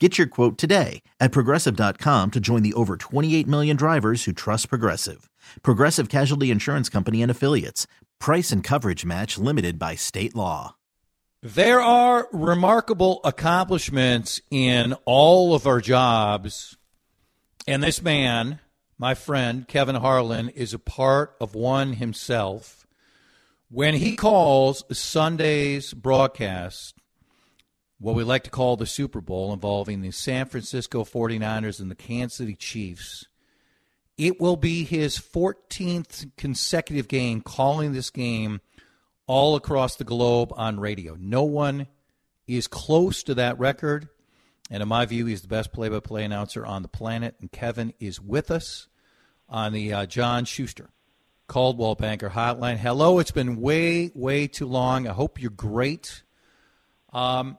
Get your quote today at progressive.com to join the over 28 million drivers who trust Progressive. Progressive Casualty Insurance Company and Affiliates. Price and coverage match limited by state law. There are remarkable accomplishments in all of our jobs. And this man, my friend Kevin Harlan, is a part of one himself. When he calls Sunday's broadcast, what we like to call the Super Bowl involving the San Francisco 49ers and the Kansas City Chiefs. It will be his 14th consecutive game calling this game all across the globe on radio. No one is close to that record. And in my view, he's the best play by play announcer on the planet. And Kevin is with us on the uh, John Schuster Coldwell Banker Hotline. Hello, it's been way, way too long. I hope you're great. Um,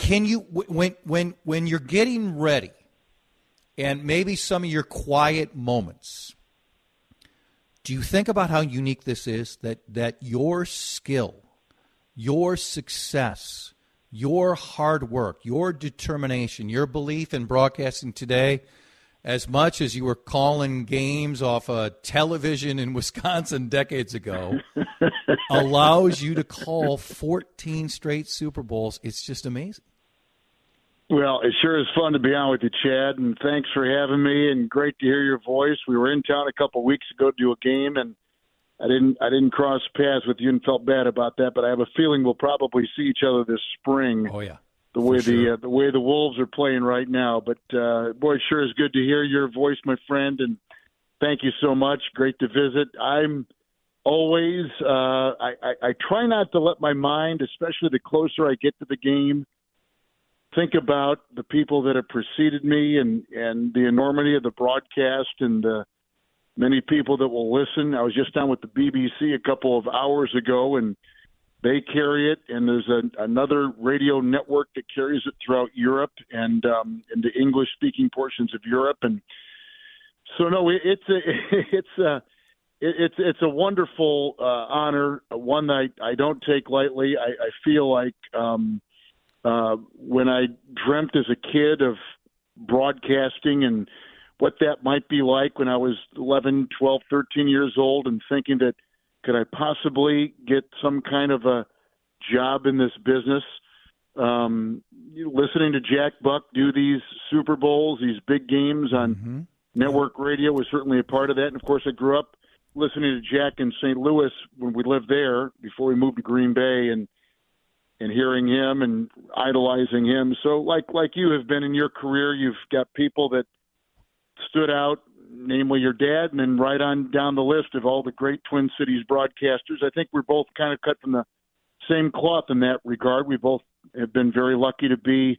can you when when when you're getting ready, and maybe some of your quiet moments? Do you think about how unique this is? That that your skill, your success, your hard work, your determination, your belief in broadcasting today, as much as you were calling games off a television in Wisconsin decades ago, allows you to call 14 straight Super Bowls. It's just amazing. Well, it sure is fun to be on with you, Chad, and thanks for having me. And great to hear your voice. We were in town a couple of weeks ago to do a game, and I didn't I didn't cross paths with you and felt bad about that. But I have a feeling we'll probably see each other this spring. Oh yeah, the way sure. the uh, the way the Wolves are playing right now. But uh, boy, it sure is good to hear your voice, my friend, and thank you so much. Great to visit. I'm always uh, I, I, I try not to let my mind, especially the closer I get to the game think about the people that have preceded me and and the enormity of the broadcast and the many people that will listen. I was just down with the BBC a couple of hours ago, and they carry it. And there's a, another radio network that carries it throughout Europe and um, in the English-speaking portions of Europe. And so, no, it, it's a it's a it's it's a wonderful uh, honor, one that I, I don't take lightly. I, I feel like um, uh, when I dreamt as a kid of broadcasting and what that might be like when I was 11, 12, 13 years old, and thinking that could I possibly get some kind of a job in this business. Um, listening to Jack Buck do these Super Bowls, these big games on mm-hmm. network radio was certainly a part of that. And of course, I grew up listening to Jack in St. Louis when we lived there before we moved to Green Bay, and and hearing him and idolizing him. So, like like you have been in your career, you've got people that stood out, namely your dad, and then right on down the list of all the great Twin Cities broadcasters. I think we're both kind of cut from the same cloth in that regard. We both have been very lucky to be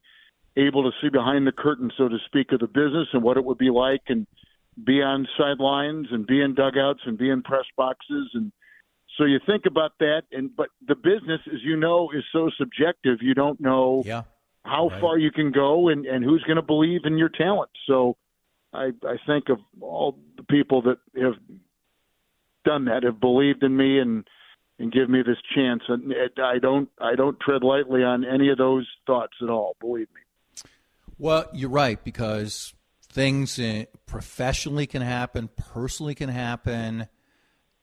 able to see behind the curtain, so to speak, of the business and what it would be like, and be on sidelines and be in dugouts and be in press boxes and so you think about that, and but the business, as you know, is so subjective. You don't know yeah, how right. far you can go and and who's going to believe in your talent. So I I think of all the people that have done that, have believed in me and and give me this chance. And I don't I don't tread lightly on any of those thoughts at all. Believe me. Well, you're right because things professionally can happen, personally can happen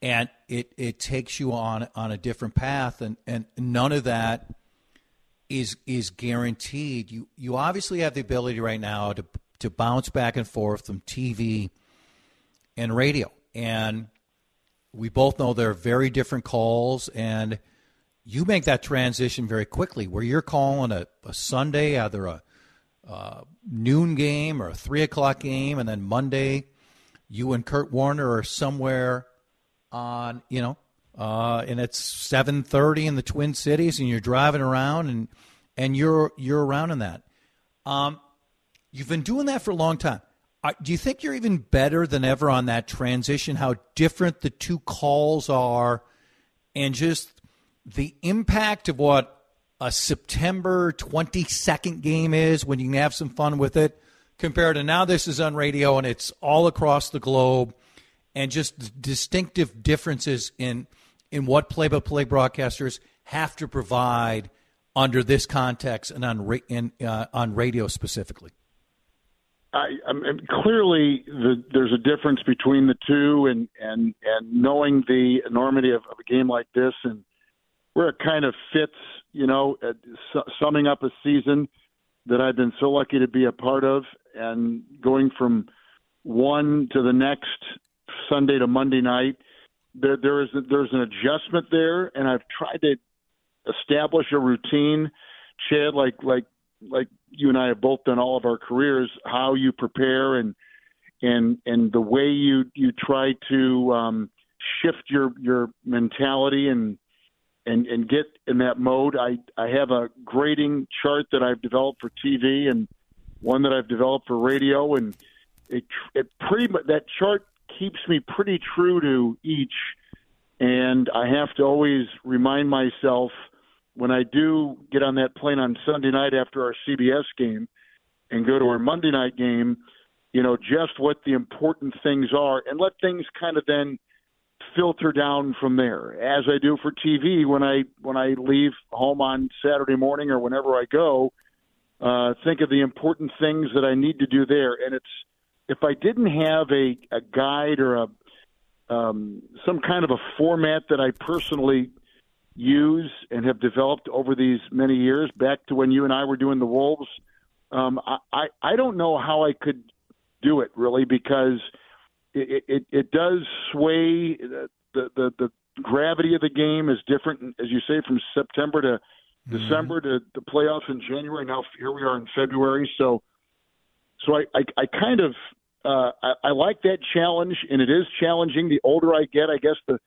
and it it takes you on on a different path and and none of that is is guaranteed. You you obviously have the ability right now to to bounce back and forth from TV and radio, and we both know they're very different calls, and you make that transition very quickly, where you're calling a, a Sunday either a uh, noon game or a three o'clock game, and then Monday you and Kurt Warner are somewhere on you know uh, and it's 7:30 in the Twin Cities, and you're driving around, and and you're you're around in that. Um, you've been doing that for a long time. Uh, do you think you're even better than ever on that transition? How different the two calls are, and just the impact of what a September 22nd game is when you can have some fun with it, compared to now this is on radio and it's all across the globe, and just distinctive differences in in what play-by-play broadcasters have to provide under this context and on ra- uh, on radio specifically? I, I mean, clearly, the, there's a difference between the two, and and and knowing the enormity of, of a game like this, and where it kind of fits, you know, uh, su- summing up a season that I've been so lucky to be a part of, and going from one to the next Sunday to Monday night there there is there's an adjustment there, and I've tried to establish a routine, Chad, like like like you and I have both done all of our careers, how you prepare and and and the way you you try to um, shift your your mentality and and and get in that mode. I I have a grading chart that I've developed for TV and one that I've developed for radio, and it it pretty much that chart keeps me pretty true to each. And I have to always remind myself when I do get on that plane on Sunday night after our CBS game and go to our Monday night game, you know, just what the important things are and let things kind of then filter down from there as I do for TV when I when I leave home on Saturday morning or whenever I go uh think of the important things that I need to do there and it's if I didn't have a, a guide or a um, some kind of a format that I personally use and have developed over these many years, back to when you and I were doing the Wolves, um, I, I I don't know how I could do it really because it it, it does sway the, the the gravity of the game is different as you say from September to mm-hmm. December to the playoffs in January. Now here we are in February, so so I I, I kind of uh, I, I like that challenge, and it is challenging. The older I get, I guess the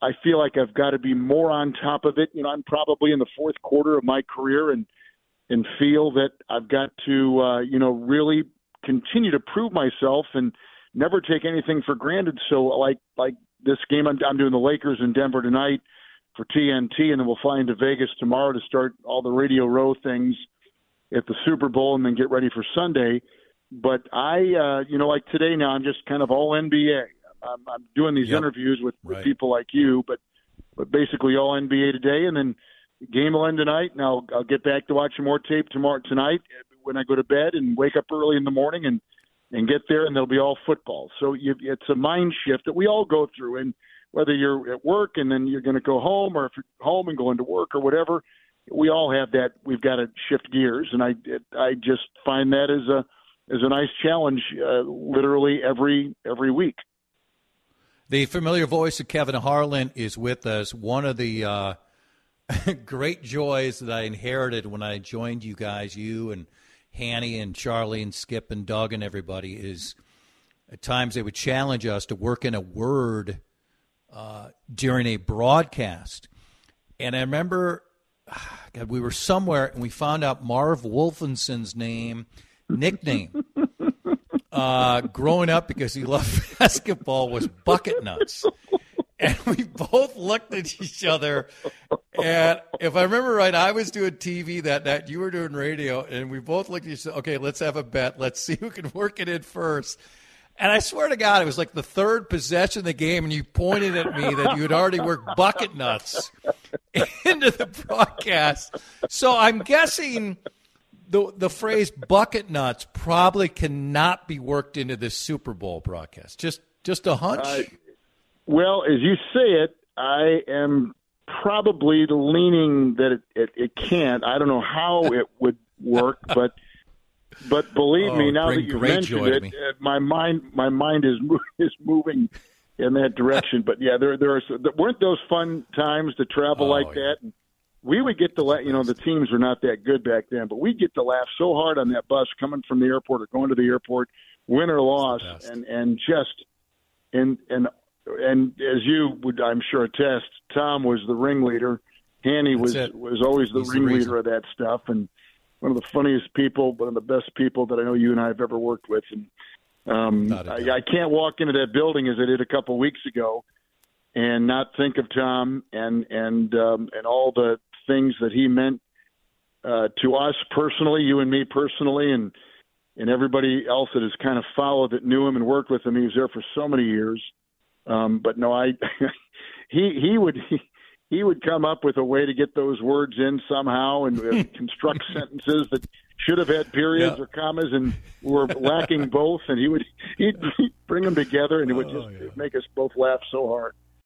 I feel like I've got to be more on top of it. You know, I'm probably in the fourth quarter of my career, and and feel that I've got to uh, you know really continue to prove myself and never take anything for granted. So like like this game, I'm, I'm doing the Lakers in Denver tonight for TNT, and then we'll fly into Vegas tomorrow to start all the Radio Row things at the Super Bowl, and then get ready for Sunday. But I, uh, you know, like today now, I'm just kind of all NBA. I'm, I'm doing these yep. interviews with, with right. people like you, but but basically all NBA today, and then game will end tonight, and I'll I'll get back to watching more tape tomorrow tonight when I go to bed and wake up early in the morning and and get there, and there'll be all football. So you, it's a mind shift that we all go through, and whether you're at work and then you're going to go home, or if you're home and going to work or whatever, we all have that. We've got to shift gears, and I I just find that as a is a nice challenge, uh, literally every every week. The familiar voice of Kevin Harlan is with us. One of the uh, great joys that I inherited when I joined you guys, you and Hanny and Charlie and Skip and Doug and everybody, is at times they would challenge us to work in a word uh, during a broadcast. And I remember, God, we were somewhere and we found out Marv Wolfenson's name – nickname uh, growing up because he loved basketball was Bucket Nuts. And we both looked at each other. And if I remember right, I was doing TV that night. You were doing radio. And we both looked at each other. Okay, let's have a bet. Let's see who can work it in first. And I swear to God, it was like the third possession of the game, and you pointed at me that you had already worked bucket nuts into the broadcast. So I'm guessing the the phrase bucket nuts probably cannot be worked into this Super Bowl broadcast. Just just a hunch. Uh, well, as you say it, I am probably leaning that it, it, it can't. I don't know how it would work, but but believe oh, me, now that you mentioned it, uh, my mind my mind is is moving in that direction. But yeah, there there are weren't those fun times to travel oh, like yeah. that. We would get to laugh. You know, the teams were not that good back then, but we get to laugh so hard on that bus coming from the airport or going to the airport, win or loss, and and just and and and as you would, I'm sure, attest, Tom was the ringleader. Hanny was was always the He's ringleader the of that stuff, and one of the funniest people, one of the best people that I know you and I have ever worked with. And um, I, I can't walk into that building as I did a couple of weeks ago and not think of Tom and and um, and all the things that he meant uh, to us personally, you and me personally, and and everybody else that has kind of followed that knew him and worked with him. He was there for so many years. Um, but no, I he he would he, he would come up with a way to get those words in somehow and uh, construct sentences that should have had periods yeah. or commas and were lacking both, and he would he'd, he'd bring them together, and it would oh, just yeah. make us both laugh so hard.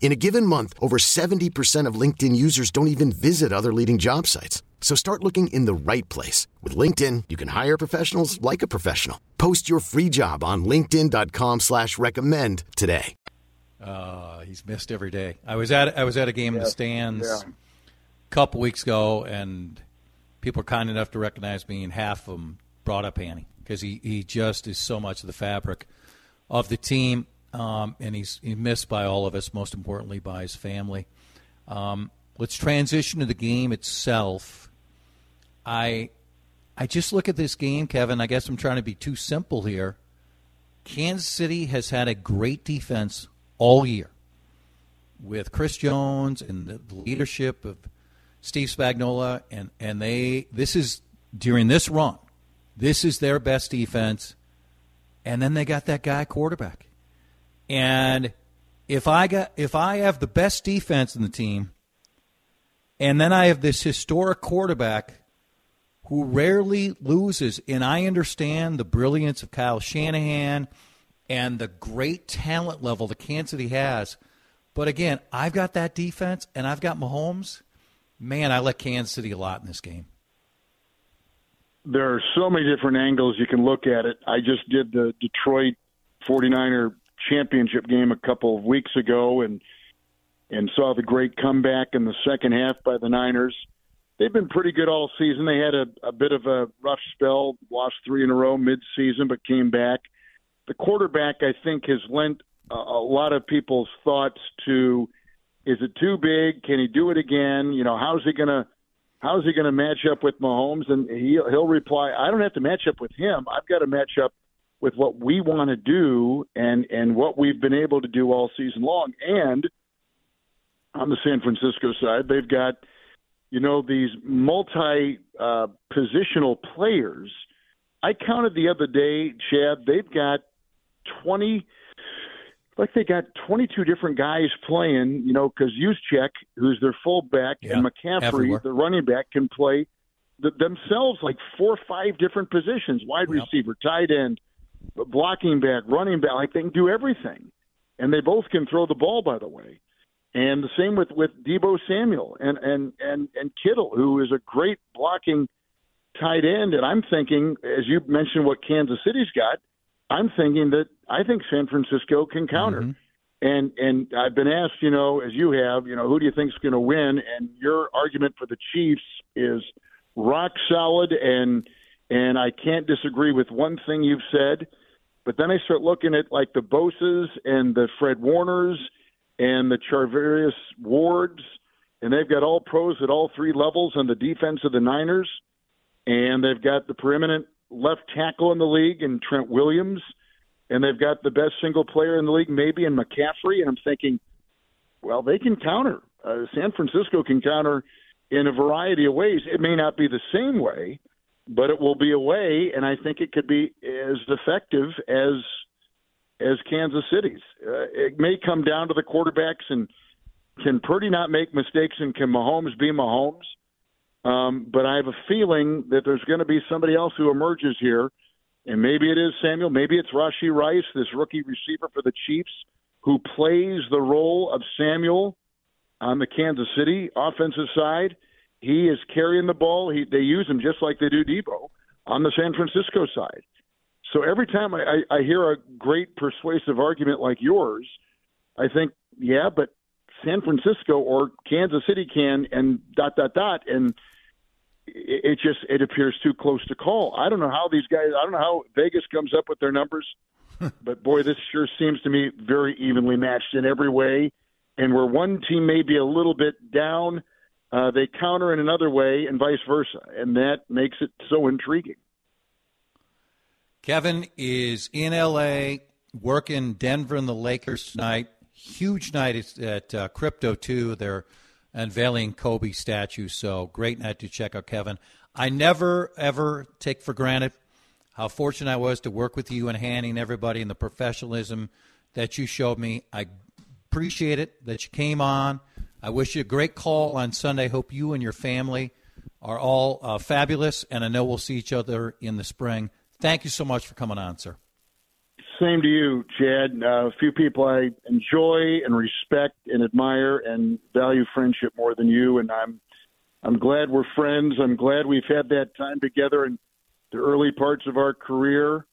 In a given month, over 70% of LinkedIn users don't even visit other leading job sites. So start looking in the right place. With LinkedIn, you can hire professionals like a professional. Post your free job on linkedin.com slash recommend today. Uh, he's missed every day. I was at I was at a game yeah. in the stands yeah. a couple weeks ago, and people are kind enough to recognize me, and half of them brought up Hanny because he, he just is so much of the fabric of the team um, and he's, missed by all of us, most importantly by his family. Um, let's transition to the game itself. I I just look at this game, Kevin. I guess I'm trying to be too simple here. Kansas City has had a great defense all year with Chris Jones and the leadership of Steve Spagnuolo, and and they this is during this run, this is their best defense, and then they got that guy quarterback. And if I got if I have the best defense in the team, and then I have this historic quarterback who rarely loses, and I understand the brilliance of Kyle Shanahan and the great talent level that Kansas City has. But again, I've got that defense and I've got Mahomes. Man, I like Kansas City a lot in this game. There are so many different angles you can look at it. I just did the Detroit 49er championship game a couple of weeks ago and and saw the great comeback in the second half by the Niners. They've been pretty good all season. They had a, a bit of a rough spell, lost three in a row mid-season, but came back. The quarterback, I think, has lent a, a lot of people's thoughts to: Is it too big? Can he do it again? You know, how's he gonna how's he gonna match up with Mahomes? And he he'll reply, I don't have to match up with him. I've got to match up with what we want to do and and what we've been able to do all season long. And on the San Francisco side, they've got you know these multi uh, positional players. I counted the other day, Chad. They've got twenty. Like they got 22 different guys playing, you know, because Juszczyk, who's their fullback, yeah, and McCaffrey, the running back, can play th- themselves like four or five different positions: wide yep. receiver, tight end, blocking back, running back. Like they can do everything, and they both can throw the ball. By the way, and the same with with Deebo Samuel and and and and Kittle, who is a great blocking tight end. And I'm thinking, as you mentioned, what Kansas City's got, I'm thinking that I think San Francisco can counter. Mm-hmm. And and I've been asked, you know, as you have, you know, who do you think is going to win? And your argument for the Chiefs is rock solid, and and I can't disagree with one thing you've said. But then I start looking at like the Bosa's and the Fred Warners and the Charvarius Wards, and they've got all pros at all three levels on the defense of the Niners, and they've got the preeminent left tackle in the league and Trent Williams, and they've got the best single player in the league maybe in McCaffrey, and I'm thinking, well, they can counter. Uh, San Francisco can counter in a variety of ways. It may not be the same way, but it will be a way, and I think it could be as effective as as Kansas City's. Uh, it may come down to the quarterbacks and can Purdy not make mistakes and can Mahomes be Mahomes? Um, but I have a feeling that there's going to be somebody else who emerges here, and maybe it is Samuel, maybe it's Rashee Rice, this rookie receiver for the Chiefs, who plays the role of Samuel on the Kansas City offensive side. He is carrying the ball. He, they use him just like they do Deebo on the San Francisco side. So every time I, I, I hear a great persuasive argument like yours, I think, yeah, but San Francisco or Kansas City can, and dot dot dot, and it, it just it appears too close to call. I don't know how these guys. I don't know how Vegas comes up with their numbers, but boy, this sure seems to me very evenly matched in every way. And where one team may be a little bit down, uh, they counter in another way, and vice versa, and that makes it so intriguing. Kevin is in LA, working Denver and the Lakers tonight. Huge night at uh, Crypto 2. They're unveiling Kobe statue, so great night to check out Kevin. I never, ever take for granted how fortunate I was to work with you and Hanny and everybody and the professionalism that you showed me. I appreciate it that you came on. I wish you a great call on Sunday. Hope you and your family are all uh, fabulous, and I know we'll see each other in the spring. Thank you so much for coming on, sir. Same to you, Chad. Uh, a few people I enjoy and respect and admire and value friendship more than you, and I'm I'm glad we're friends. I'm glad we've had that time together in the early parts of our career.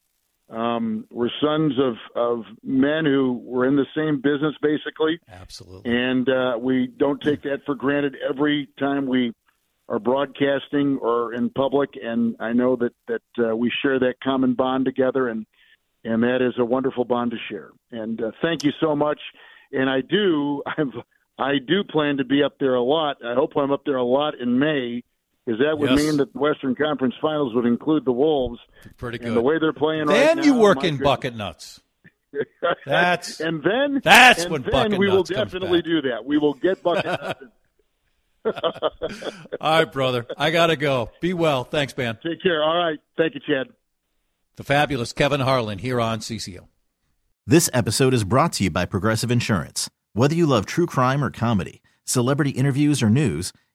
Um, we're sons of of men who were in the same business, basically. Absolutely. And uh, we don't take that for granted every time we are broadcasting or in public, and I know that that uh, we share that common bond together, and and that is a wonderful bond to share. And uh, thank you so much. And I do, I've, I do plan to be up there a lot. I hope I'm up there a lot in May, because that would yes. mean that the Western Conference Finals would include the Wolves. Pretty good. And the way they're playing then right you work in bucket nuts. That's and then that's and when then bucket we will nuts definitely do that. We will get bucket nuts. All right, brother. I got to go. Be well. Thanks, man. Take care. All right. Thank you, Chad. The fabulous Kevin Harlan here on CCO. This episode is brought to you by Progressive Insurance. Whether you love true crime or comedy, celebrity interviews or news,